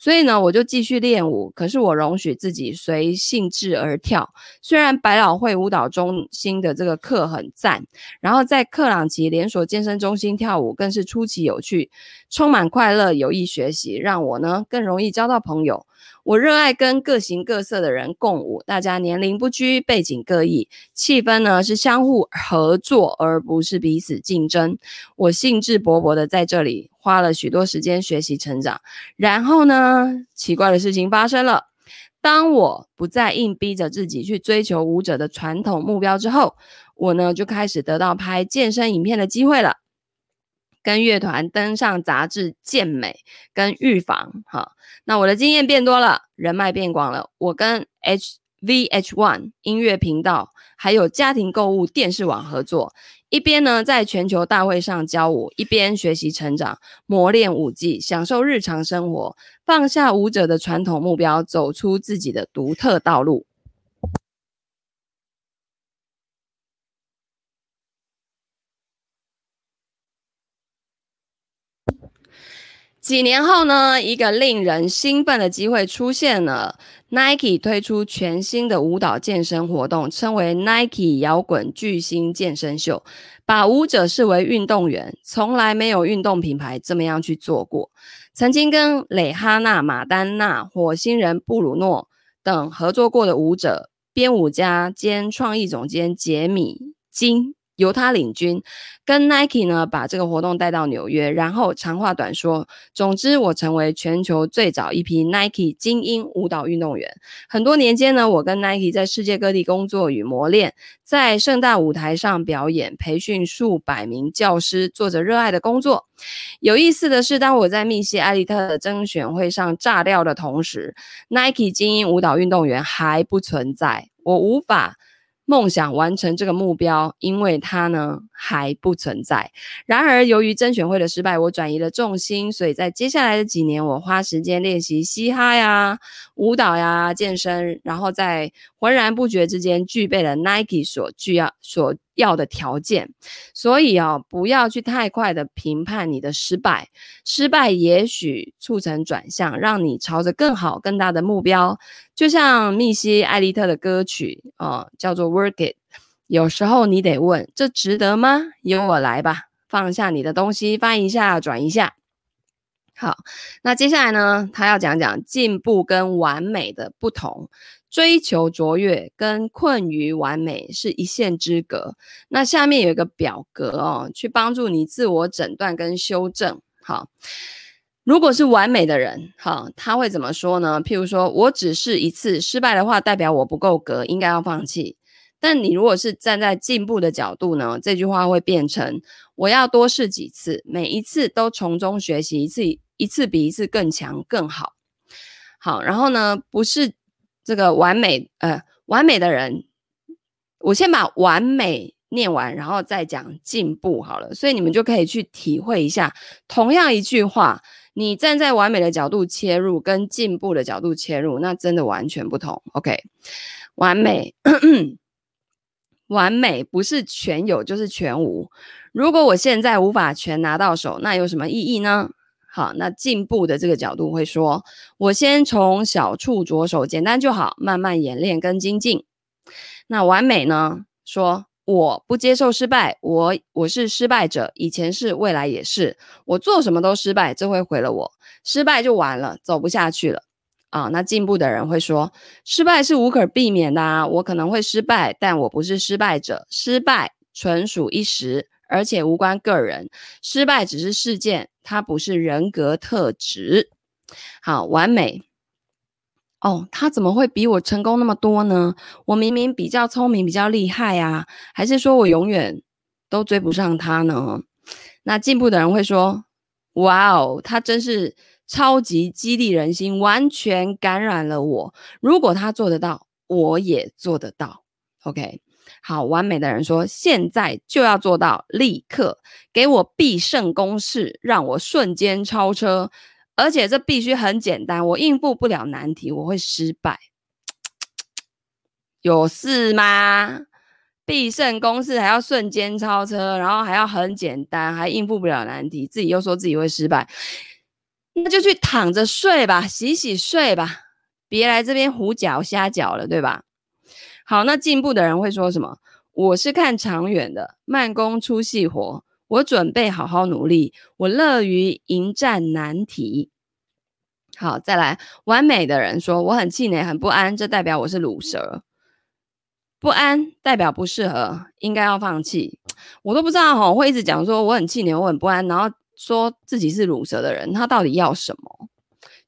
所以呢，我就继续练舞。可是我容许自己随兴致而跳。虽然百老汇舞蹈中心的这个课很赞，然后在克朗奇连锁健身中心跳舞更是出奇有趣，充满快乐，有益学习，让我呢更容易交到朋友。我热爱跟各形各色的人共舞，大家年龄不拘，背景各异，气氛呢是相互合作。而不是彼此竞争。我兴致勃勃的在这里花了许多时间学习成长。然后呢，奇怪的事情发生了。当我不再硬逼着自己去追求舞者的传统目标之后，我呢就开始得到拍健身影片的机会了，跟乐团登上杂志《健美》跟《预防》。哈，那我的经验变多了，人脉变广了。我跟 H。VH1 音乐频道，还有家庭购物电视网合作，一边呢在全球大会上教舞，一边学习成长，磨练舞技，享受日常生活，放下舞者的传统目标，走出自己的独特道路。几年后呢，一个令人兴奋的机会出现了。Nike 推出全新的舞蹈健身活动，称为 Nike 摇滚巨星健身秀，把舞者视为运动员，从来没有运动品牌这么样去做过。曾经跟蕾哈娜、马丹娜、火星人布鲁诺等合作过的舞者、编舞家兼创意总监杰米金。由他领军，跟 Nike 呢把这个活动带到纽约，然后长话短说，总之我成为全球最早一批 Nike 精英舞蹈运动员。很多年间呢，我跟 Nike 在世界各地工作与磨练，在盛大舞台上表演，培训数百名教师，做着热爱的工作。有意思的是，当我在密西艾利特的甄选会上炸掉的同时，Nike 精英舞蹈运动员还不存在，我无法。梦想完成这个目标，因为他呢还不存在。然而，由于甄选会的失败，我转移了重心，所以在接下来的几年，我花时间练习嘻哈呀、舞蹈呀、健身，然后在浑然不觉之间具备了 Nike 所具要所要的条件。所以啊，不要去太快的评判你的失败，失败也许促成转向，让你朝着更好、更大的目标。就像密西艾利特的歌曲啊、叫做《Work It》。有时候你得问：这值得吗？由我来吧，放下你的东西，翻一下，转一下。好，那接下来呢，他要讲讲进步跟完美的不同。追求卓越跟困于完美是一线之隔。那下面有一个表格哦，去帮助你自我诊断跟修正。好。如果是完美的人，哈，他会怎么说呢？譬如说，我只是一次，失败的话，代表我不够格，应该要放弃。但你如果是站在进步的角度呢？这句话会变成我要多试几次，每一次都从中学习一次，一次比一次更强更好。好，然后呢，不是这个完美，呃，完美的人，我先把完美念完，然后再讲进步好了。所以你们就可以去体会一下，同样一句话。你站在完美的角度切入，跟进步的角度切入，那真的完全不同。OK，完美，完美不是全有就是全无。如果我现在无法全拿到手，那有什么意义呢？好，那进步的这个角度会说，我先从小处着手，简单就好，慢慢演练跟精进。那完美呢？说。我不接受失败，我我是失败者，以前是，未来也是。我做什么都失败，这会毁了我，失败就完了，走不下去了啊。那进步的人会说，失败是无可避免的啊，我可能会失败，但我不是失败者，失败纯属一时，而且无关个人，失败只是事件，它不是人格特质。好，完美。哦，他怎么会比我成功那么多呢？我明明比较聪明，比较厉害啊，还是说我永远都追不上他呢？那进步的人会说：“哇哦，他真是超级激励人心，完全感染了我。如果他做得到，我也做得到。” OK，好，完美的人说：“现在就要做到，立刻给我必胜公式，让我瞬间超车。”而且这必须很简单，我应付不了难题，我会失败。有事吗？必胜公式还要瞬间超车，然后还要很简单，还应付不了难题，自己又说自己会失败，那就去躺着睡吧，洗洗睡吧，别来这边胡搅瞎搅了，对吧？好，那进步的人会说什么？我是看长远的，慢工出细活。我准备好好努力，我乐于迎战难题。好，再来，完美的人说我很气馁，很不安，这代表我是卤蛇。不安代表不适合，应该要放弃。我都不知道哈，会一直讲说我很气馁，我很不安，然后说自己是乳蛇的人，他到底要什么？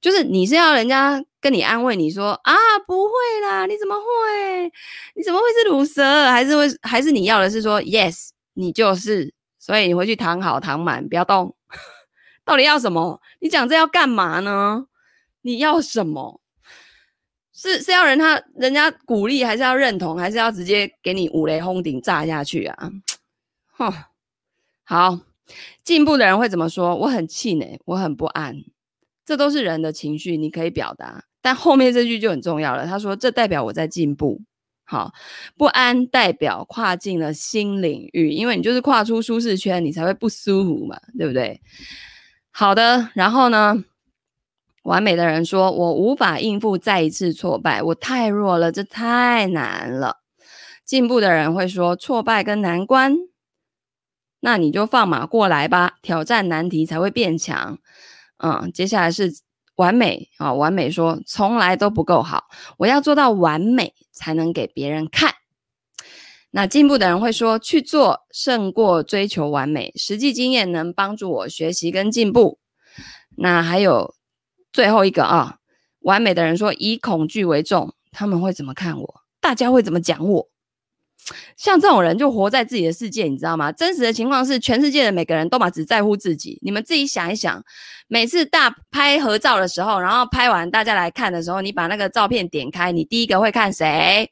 就是你是要人家跟你安慰你说啊，不会啦，你怎么会？你怎么会是乳蛇？还是会还是你要的是说 yes，你就是。所以你回去躺好躺满，不要动。到底要什么？你讲这要干嘛呢？你要什么？是是要人他人家鼓励，还是要认同，还是要直接给你五雷轰顶炸下去啊？哼，好，进步的人会怎么说？我很气馁，我很不安，这都是人的情绪，你可以表达。但后面这句就很重要了。他说，这代表我在进步。好，不安代表跨进了新领域，因为你就是跨出舒适圈，你才会不舒服嘛，对不对？好的，然后呢，完美的人说：“我无法应付再一次挫败，我太弱了，这太难了。”进步的人会说：“挫败跟难关，那你就放马过来吧，挑战难题才会变强。”嗯，接下来是。完美啊！完美说从来都不够好，我要做到完美才能给别人看。那进步的人会说去做胜过追求完美，实际经验能帮助我学习跟进步。那还有最后一个啊，完美的人说以恐惧为重，他们会怎么看我？大家会怎么讲我？像这种人就活在自己的世界，你知道吗？真实的情况是，全世界的每个人都嘛只在乎自己。你们自己想一想，每次大拍合照的时候，然后拍完大家来看的时候，你把那个照片点开，你第一个会看谁？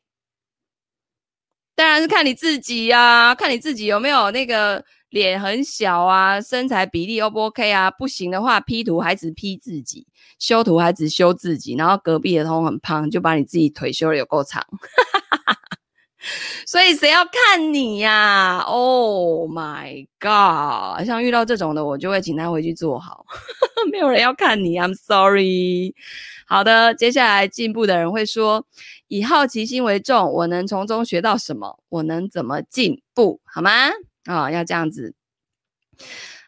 当然是看你自己呀，看你自己有没有那个脸很小啊，身材比例 O 不 OK 啊？不行的话，P 图还只 P 自己，修图还只修自己，然后隔壁的通很胖，就把你自己腿修得有够长。所以谁要看你呀、？Oh my god！像遇到这种的，我就会请他回去坐好。没有人要看你，I'm sorry。好的，接下来进步的人会说：以好奇心为重，我能从中学到什么？我能怎么进步？好吗？啊、要这样子。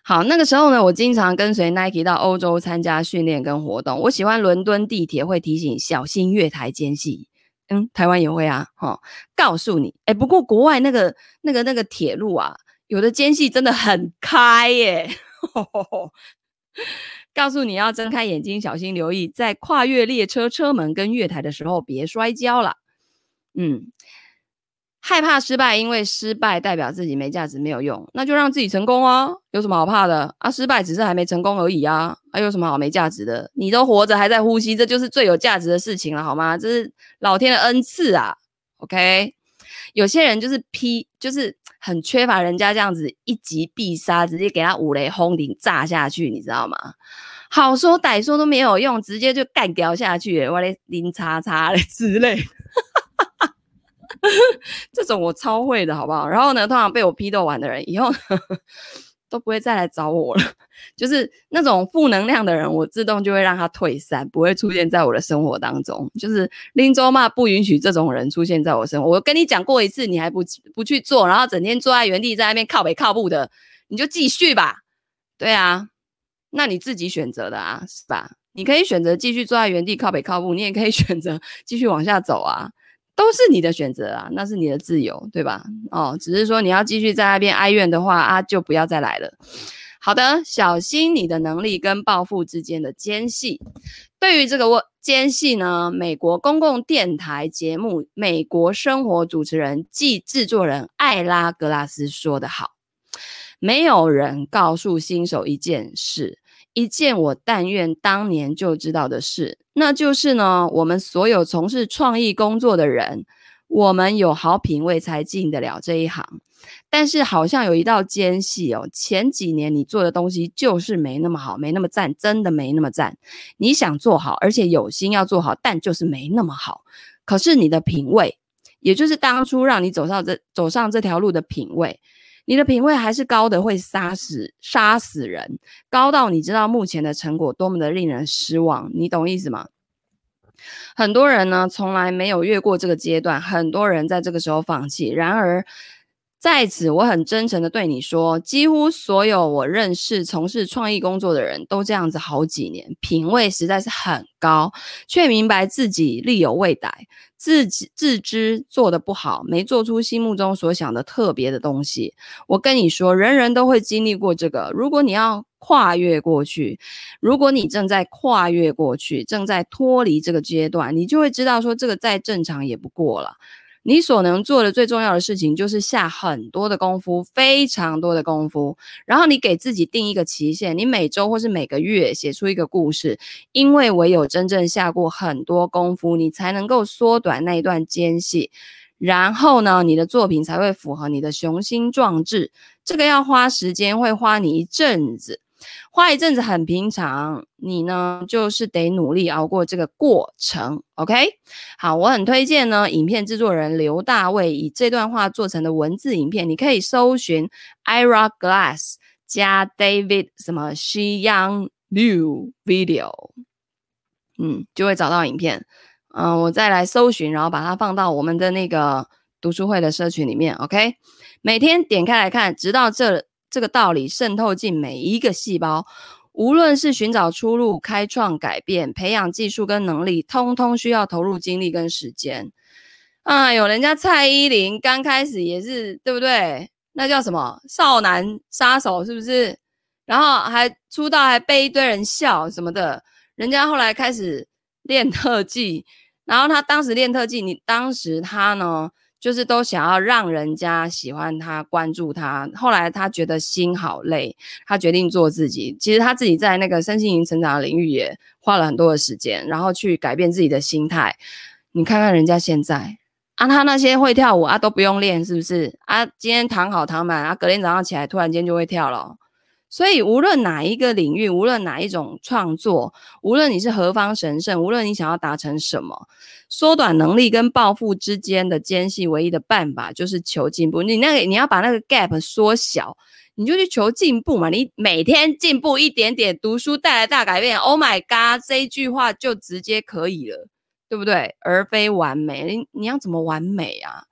好，那个时候呢，我经常跟随 Nike 到欧洲参加训练跟活动。我喜欢伦敦地铁会提醒小心月台间隙。嗯，台湾也会啊，哈、告诉你，哎，不过国外那个、那个、那个铁路啊，有的间隙真的很开耶，呵呵呵告诉你要睁开眼睛，小心留意，在跨越列车车门跟月台的时候，别摔跤了，嗯。害怕失败，因为失败代表自己没价值、没有用，那就让自己成功啊！有什么好怕的啊？失败只是还没成功而已啊！还、有什么好没价值的？你都活着，还在呼吸，这就是最有价值的事情了，好吗？这是老天的恩赐啊！OK，有些人就是批，就是很缺乏人家这样子一击必杀，直接给他五雷轰顶炸下去，你知道吗？好说歹说都没有用，直接就干掉下去，我的零叉叉的之类。这种我超会的，好不好？然后呢，通常被我批斗完的人以后 都不会再来找我了。就是那种负能量的人，我自动就会让他退散，不会出现在我的生活当中。就是林州嘛，不允许这种人出现在我生活。我跟你讲过一次，你还不不去做，然后整天坐在原地在那边靠北靠步的，你就继续吧。对啊，那你自己选择的啊，是吧？你可以选择继续坐在原地靠北靠步，你也可以 选择继续往下走啊，都是你的选择啊，那是你的自由，对吧？哦，只是说你要继续在那边哀怨的话啊，就不要再来了。好的，小心你的能力跟抱负之间的间隙。对于这个我间隙呢，美国公共电台节目《美国生活》主持人暨制作人艾拉格拉斯说得好：没有人告诉新手一件事。一件我但愿当年就知道的事，那就是呢，我们所有从事创意工作的人，我们有好品味才进得了这一行。但是好像有一道间隙哦，前几年你做的东西就是没那么好，没那么赞，真的没那么赞。你想做好，而且有心要做好，但就是没那么好。可是你的品味，也就是当初让你走上这走上这条路的品味。你的品味还是高的会杀死杀死人，高到你知道目前的成果多么的令人失望，你懂意思吗？很多人呢从来没有越过这个阶段，很多人在这个时候放弃。然而在此，我很真诚的对你说，几乎所有我认识从事创意工作的人都这样子好几年，品味实在是很高，却明白自己力有未逮。自己自知做得不好，没做出心目中所想的特别的东西。我跟你说，人人都会经历过这个。如果你要跨越过去，如果你正在跨越过去，正在脱离这个阶段，你就会知道说，这个再正常也不过了。你所能做的最重要的事情，就是下很多的功夫，非常多的功夫。然后你给自己定一个期限，你每周或是每个月写出一个故事。因为唯有真正下过很多功夫，你才能够缩短那一段间隙。然后呢，你的作品才会符合你的雄心壮志。这个要花时间，会花你一阵子。花一阵子很平常，你呢就是得努力熬过这个过程，OK？好，我很推荐呢，影片制作人刘大卫以这段话做成的文字影片，你可以搜寻 Ira Glass 加 David 什么 She Young Liu Video，嗯，就会找到影片。嗯、我再来搜寻，然后把它放到我们的那个读书会的社群里面，OK？每天点开来看，直到这。这个道理渗透进每一个细胞，无论是寻找出路、开创改变、培养技术跟能力，通通需要投入精力跟时间。哎呦，人家蔡依林刚开始也是，对不对？那叫什么少男杀手，是不是？然后还出道还被一堆人笑什么的，人家后来开始练特技，然后他当时练特技，你当时他呢？就是都想要让人家喜欢他、关注他。后来他觉得心好累，他决定做自己。其实他自己在那个身心灵成长的领域也花了很多的时间，然后去改变自己的心态。你看看人家现在啊，他那些会跳舞啊都不用练，是不是啊？今天躺好躺满啊，隔天早上起来突然间就会跳了。所以，无论哪一个领域，无论哪一种创作，无论你是何方神圣，无论你想要达成什么，缩短能力跟抱负之间的间隙，唯一的办法就是求进步。你那个，你要把那个 gap 缩小，你就去求进步嘛。你每天进步一点点，读书带来大改变。Oh my god，这一句话就直接可以了，对不对？而非完美。你你要怎么完美啊？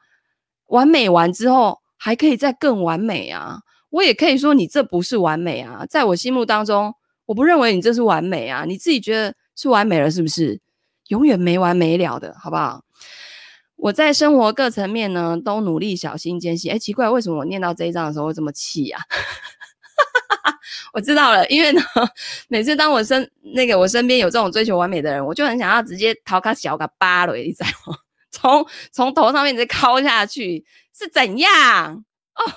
完美完之后，还可以再更完美啊？我也可以说你这不是完美啊，在我心目当中，我不认为你这是完美啊，你自己觉得是完美了是不是？永远没完没了的，好不好？我在生活各层面呢都努力小心间隙。哎，奇怪，为什么我念到这一章的时候会这么气啊？我知道了，因为呢，每次当我身那个我身边有这种追求完美的人，我就很想要直接掏个小个巴了，你知道吗？从从头上面直接敲下去，是怎样哦？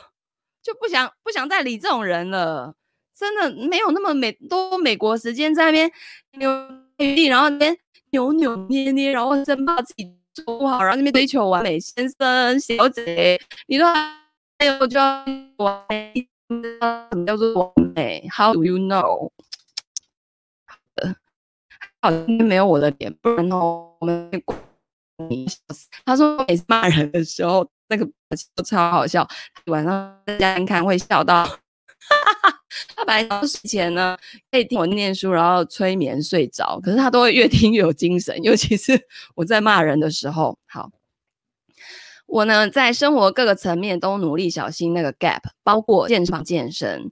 就不想不想再理这种人了，真的没有那么美多美国时间在那边扭扭地，然后那边扭扭捏捏，然后真怕自己做不好，然后那边追求完美，先生小姐，你说还有就要完美，什么叫做完美？How do you know？好像没有我的脸，不然哦，我们他说每次骂人的时候。那个都超好笑，晚上在家看会笑到 他本来睡前呢可以听我念书，然后催眠睡着，可是他都会越听越有精神，尤其是我在骂人的时候。好，我呢在生活各个层面都努力小心那个 gap，包括健身房健身。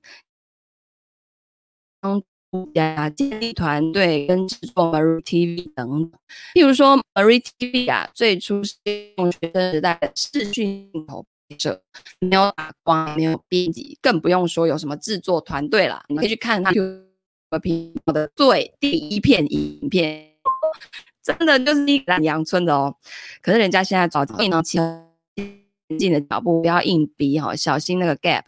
呀，建立团队跟制作 m a r i TV 等等，譬如说 m a r i TV 啊，最初是用学生时代的视讯镜头拍摄，没有打光，没有编辑，更不用说有什么制作团队了。你可以去看他作品的最第一片影片，真的就是一阳春的哦。可是人家现在早早呢，前进的脚步不要硬逼哈，小心那个 gap，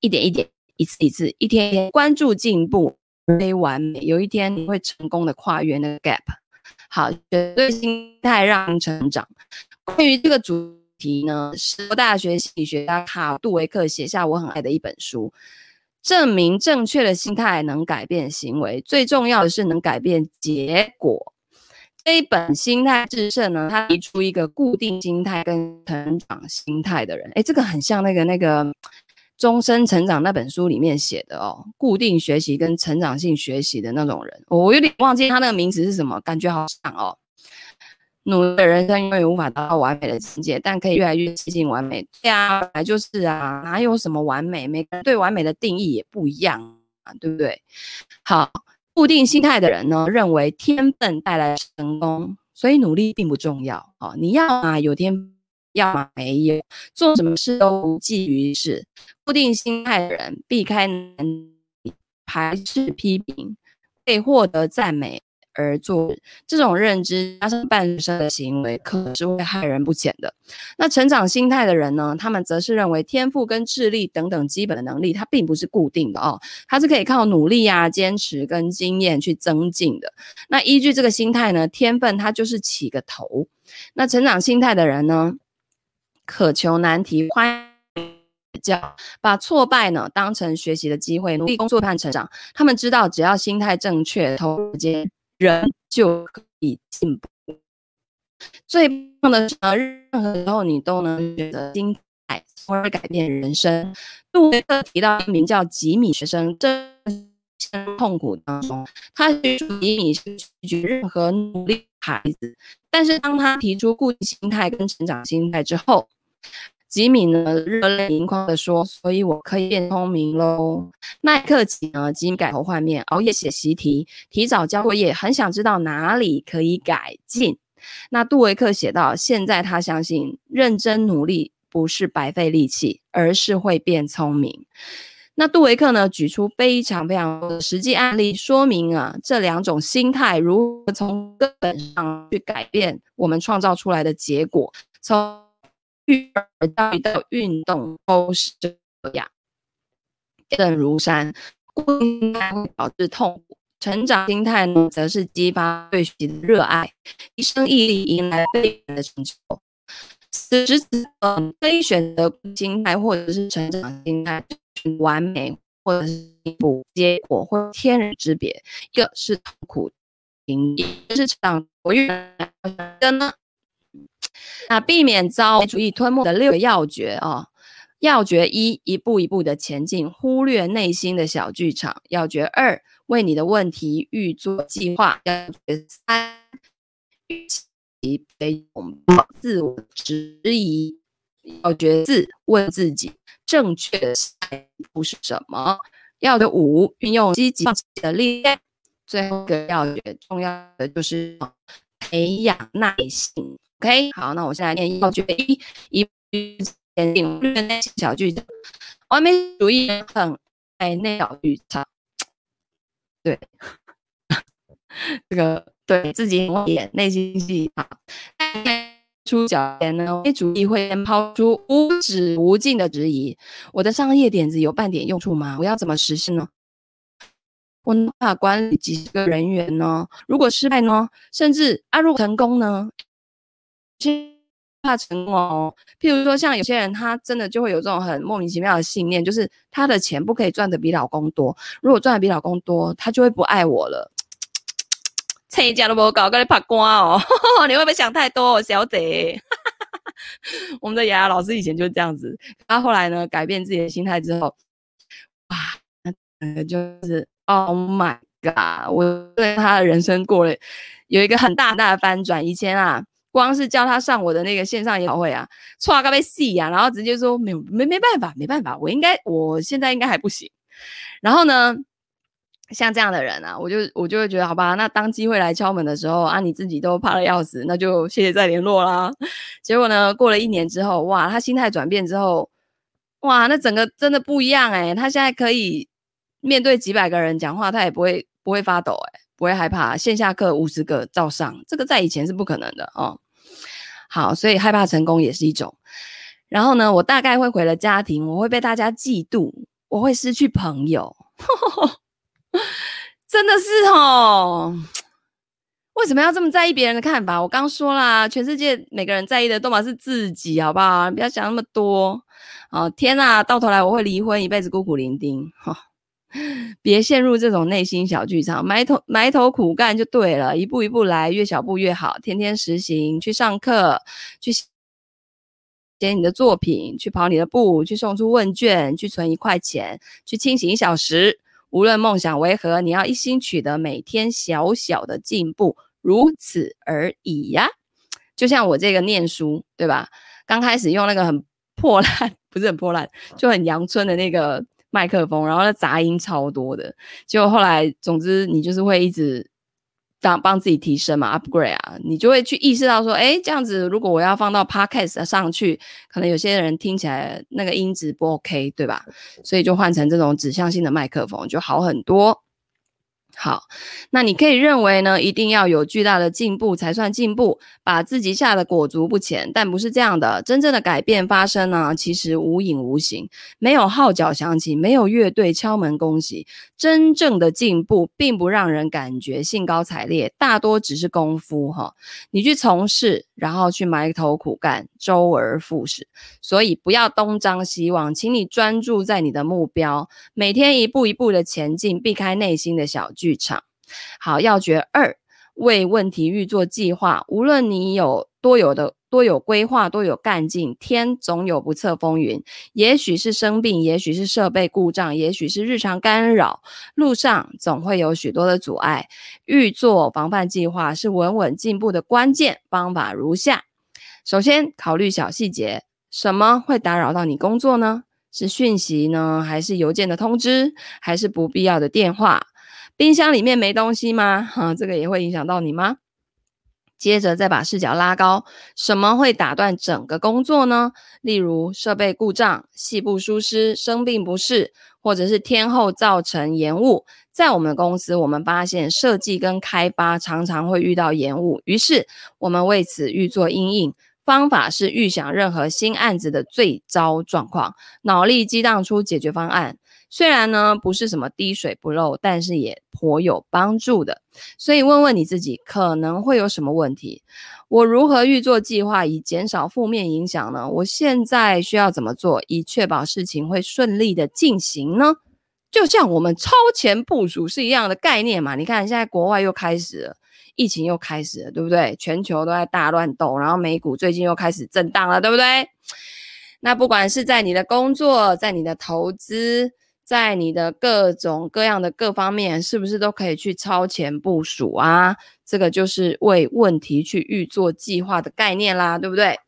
一点一点，一次一次，一天一天关注进步。非完美，有一天你会成功的跨越那个 gap。好，绝对心态让成长。关于这个主题呢，是大学心理学家卡杜维克写下我很爱的一本书，证明正确的心态能改变行为，最重要的是能改变结果。这一本《心态致胜》呢，他提出一个固定心态跟成长心态的人，诶，这个很像那个那个。终身成长那本书里面写的哦，固定学习跟成长性学习的那种人，我有点忘记他那个名词是什么，感觉好像哦，努力的人生永远无法达到完美的境界，但可以越来越接近完美。对啊，本来就是啊，哪有什么完美？每个人对完美的定义也不一样啊，对不对？好，固定心态的人呢，认为天分带来成功，所以努力并不重要。哦，你要啊，有天。要么没有，做什么事都无济于事。固定心态的人避开难题，排斥批评，为获得赞美而做。这种认知加上半生的行为，可是会害人不浅的。那成长心态的人呢？他们则是认为天赋跟智力等等基本的能力，它并不是固定的哦，它是可以靠努力啊、坚持跟经验去增进的。那依据这个心态呢，天分它就是起个头。那成长心态的人呢？渴求难题，欢叫把挫败呢当成学习的机会，努力工作和成长。他们知道，只要心态正确，头间人就可以进步。最棒的是呢，任何时候你都能选择心态，从而改变人生。杜威特提到名叫吉米学生，正痛苦当中，他拒绝吉米是拒绝任何努力孩子，但是当他提出固定心态跟成长心态之后，吉米呢热泪盈眶的说：“所以我可以变聪明喽。”那一刻起呢，吉米改头换面，熬夜写习题，提早交作业，很想知道哪里可以改进。那杜维克写道：“现在他相信，认真努力不是白费力气，而是会变聪明。”那杜维克呢，举出非常非常多的实际案例，说明啊，这两种心态如何从根本上去改变我们创造出来的结果。从育儿教育到运动都是这样，正如山，固定会导致痛苦，成长心态呢，则是激发对学习的热爱，一生毅力迎来飞跃的成就。此时此刻，可以选择心态或者是成长心态。完美或者是进步，结果会天壤之别。一个是痛苦经历，一个是成长卓越的呢。那避免遭主义吞没的六个要诀啊，要诀一：一步一步的前进，忽略内心的小剧场；要诀二：为你的问题预做计划；要诀三：与其被拥抱自我质疑；要诀四：问自己。正确的下一步是什么？要的五，运用积极的力量。最后一个要诀，重要的就是培养耐心。OK，好，那我现在念要诀一：一步前进，略内心小剧场。完美主义很爱内小剧场。对，这个对自己很演内心戏啊。出脚前呢，完美主义会抛出无止无尽的质疑：我的商业点子有半点用处吗？我要怎么实施呢？我无法管理几个人员呢？如果失败呢？甚至啊，如果成功呢？怕成功哦。譬如说，像有些人，他真的就会有这种很莫名其妙的信念，就是他的钱不可以赚得比老公多。如果赚得比老公多，他就会不爱我了。这一家都不搞，跟你拍瓜哦！你会不会想太多，哦，小姐？我们的雅雅老师以前就是这样子，他后来呢，改变自己的心态之后，哇，个就是 Oh my God！我对他的人生过了有一个很大大的翻转。以前啊，光是叫他上我的那个线上研讨会啊，唰个被戏呀，然后直接说没有没没办法，没办法，我应该我现在应该还不行。然后呢，像这样的人啊，我就我就会觉得好吧，那当机会来敲门的时候啊，你自己都怕的要死，那就谢谢再联络啦。结果呢，过了一年之后，哇，他心态转变之后，哇，那整个真的不一样诶，他现在可以面对几百个人讲话，他也不会不会发抖诶，不会害怕。线下课五十个照上，这个在以前是不可能的哦。好，所以害怕成功也是一种。然后呢，我大概会毁了家庭，我会被大家嫉妒，我会失去朋友。真的是哦，为什么要这么在意别人的看法？我刚说啦，全世界每个人在意的都嘛是自己，好不好？不要想那么多。哦，天哪，到头来我会离婚，一辈子孤苦伶仃。哈、别陷入这种内心小剧场，埋头埋头苦干就对了，一步一步来，越小步越好。天天实行，去上课，去写你的作品，去跑你的步，去送出问卷，去存一块钱，去清醒一小时。无论梦想为何，你要一心取得每天小小的进步，如此而已呀。就像我这个念书，对吧？刚开始用那个很破烂，不是很破烂，就很阳春的那个麦克风，然后那杂音超多的。结果后来，总之你就是会一直。当帮自己提升嘛，upgrade 啊，你就会去意识到说，哎，这样子如果我要放到 podcast 上去，可能有些人听起来那个音质不 OK，对吧？所以就换成这种指向性的麦克风，就好很多。好，那你可以认为呢，一定要有巨大的进步才算进步，把自己吓得裹足不前。但不是这样的，真正的改变发生呢，其实无影无形，没有号角响起，没有乐队敲门恭喜。真正的进步并不让人感觉兴高采烈，大多只是功夫哈，你去从事，然后去埋头苦干，周而复始。所以不要东张西望，请你专注在你的目标，每天一步一步的前进，避开内心的小剧场。好，要诀二：为问题预做计划。无论你有多有的多有规划，多有干劲，天总有不测风云。也许是生病，也许是设备故障，也许是日常干扰，路上总会有许多的阻碍。预做防范计划是稳稳进步的关键。方法如下：首先，考虑小细节，什么会打扰到你工作呢？是讯息呢，还是邮件的通知，还是不必要的电话？冰箱里面没东西吗？哈、这个也会影响到你吗？接着再把视角拉高，什么会打断整个工作呢？例如设备故障、细部疏失、生病不适，或者是天候造成延误。在我们公司，我们发现设计跟开发常常会遇到延误，于是我们为此预做因应。方法是预想任何新案子的最糟状况，脑力激荡出解决方案。虽然呢不是什么滴水不漏，但是也颇有帮助的。所以问问你自己，可能会有什么问题？我如何预做计划以减少负面影响呢？我现在需要怎么做以确保事情会顺利的进行呢？就像我们超前部署是一样的概念嘛。你看现在国外又开始了。疫情又开始了，对不对？全球都在大乱斗，然后美股最近又开始震荡了，对不对？那不管是在你的工作，在你的投资，在你的各种各样的各方面，是不是都可以去超前部署啊？这个就是为问题去预做计划的概念啦，对不对？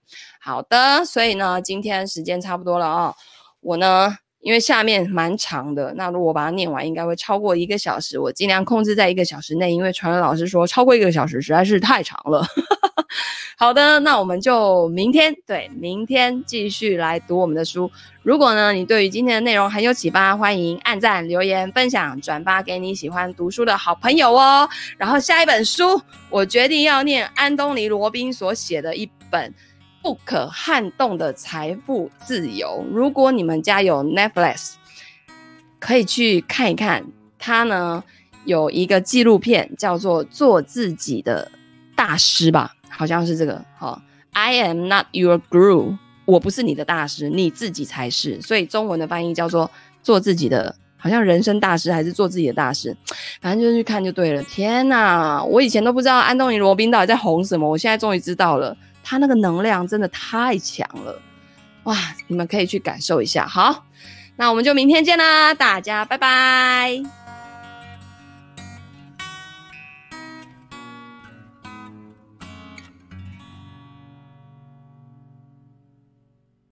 好的，所以呢，今天时间差不多了哦，我呢。因为下面蛮长的，那如果把它念完，应该会超过一个小时。我尽量控制在一个小时内，因为传文老师说超过一个小时实在是太长了。好的，那我们就明天，对，明天继续来读我们的书。如果呢，你对于今天的内容很有启发，欢迎按赞、留言、分享、转发给你喜欢读书的好朋友哦。然后下一本书，我决定要念安东尼·罗宾所写的一本。不可撼动的财富自由。如果你们家有 Netflix，可以去看一看。他呢有一个纪录片叫做《做自己的大师》吧，好像是这个。好，I am not your guru，我不是你的大师，你自己才是。所以中文的翻译叫做“做自己的”，好像人生大师还是做自己的大师，反正就去看就对了。天哪，我以前都不知道安东尼罗宾到底在红什么，我现在终于知道了。他那个能量真的太强了，哇！你们可以去感受一下。好，那我们就明天见啦，大家拜拜。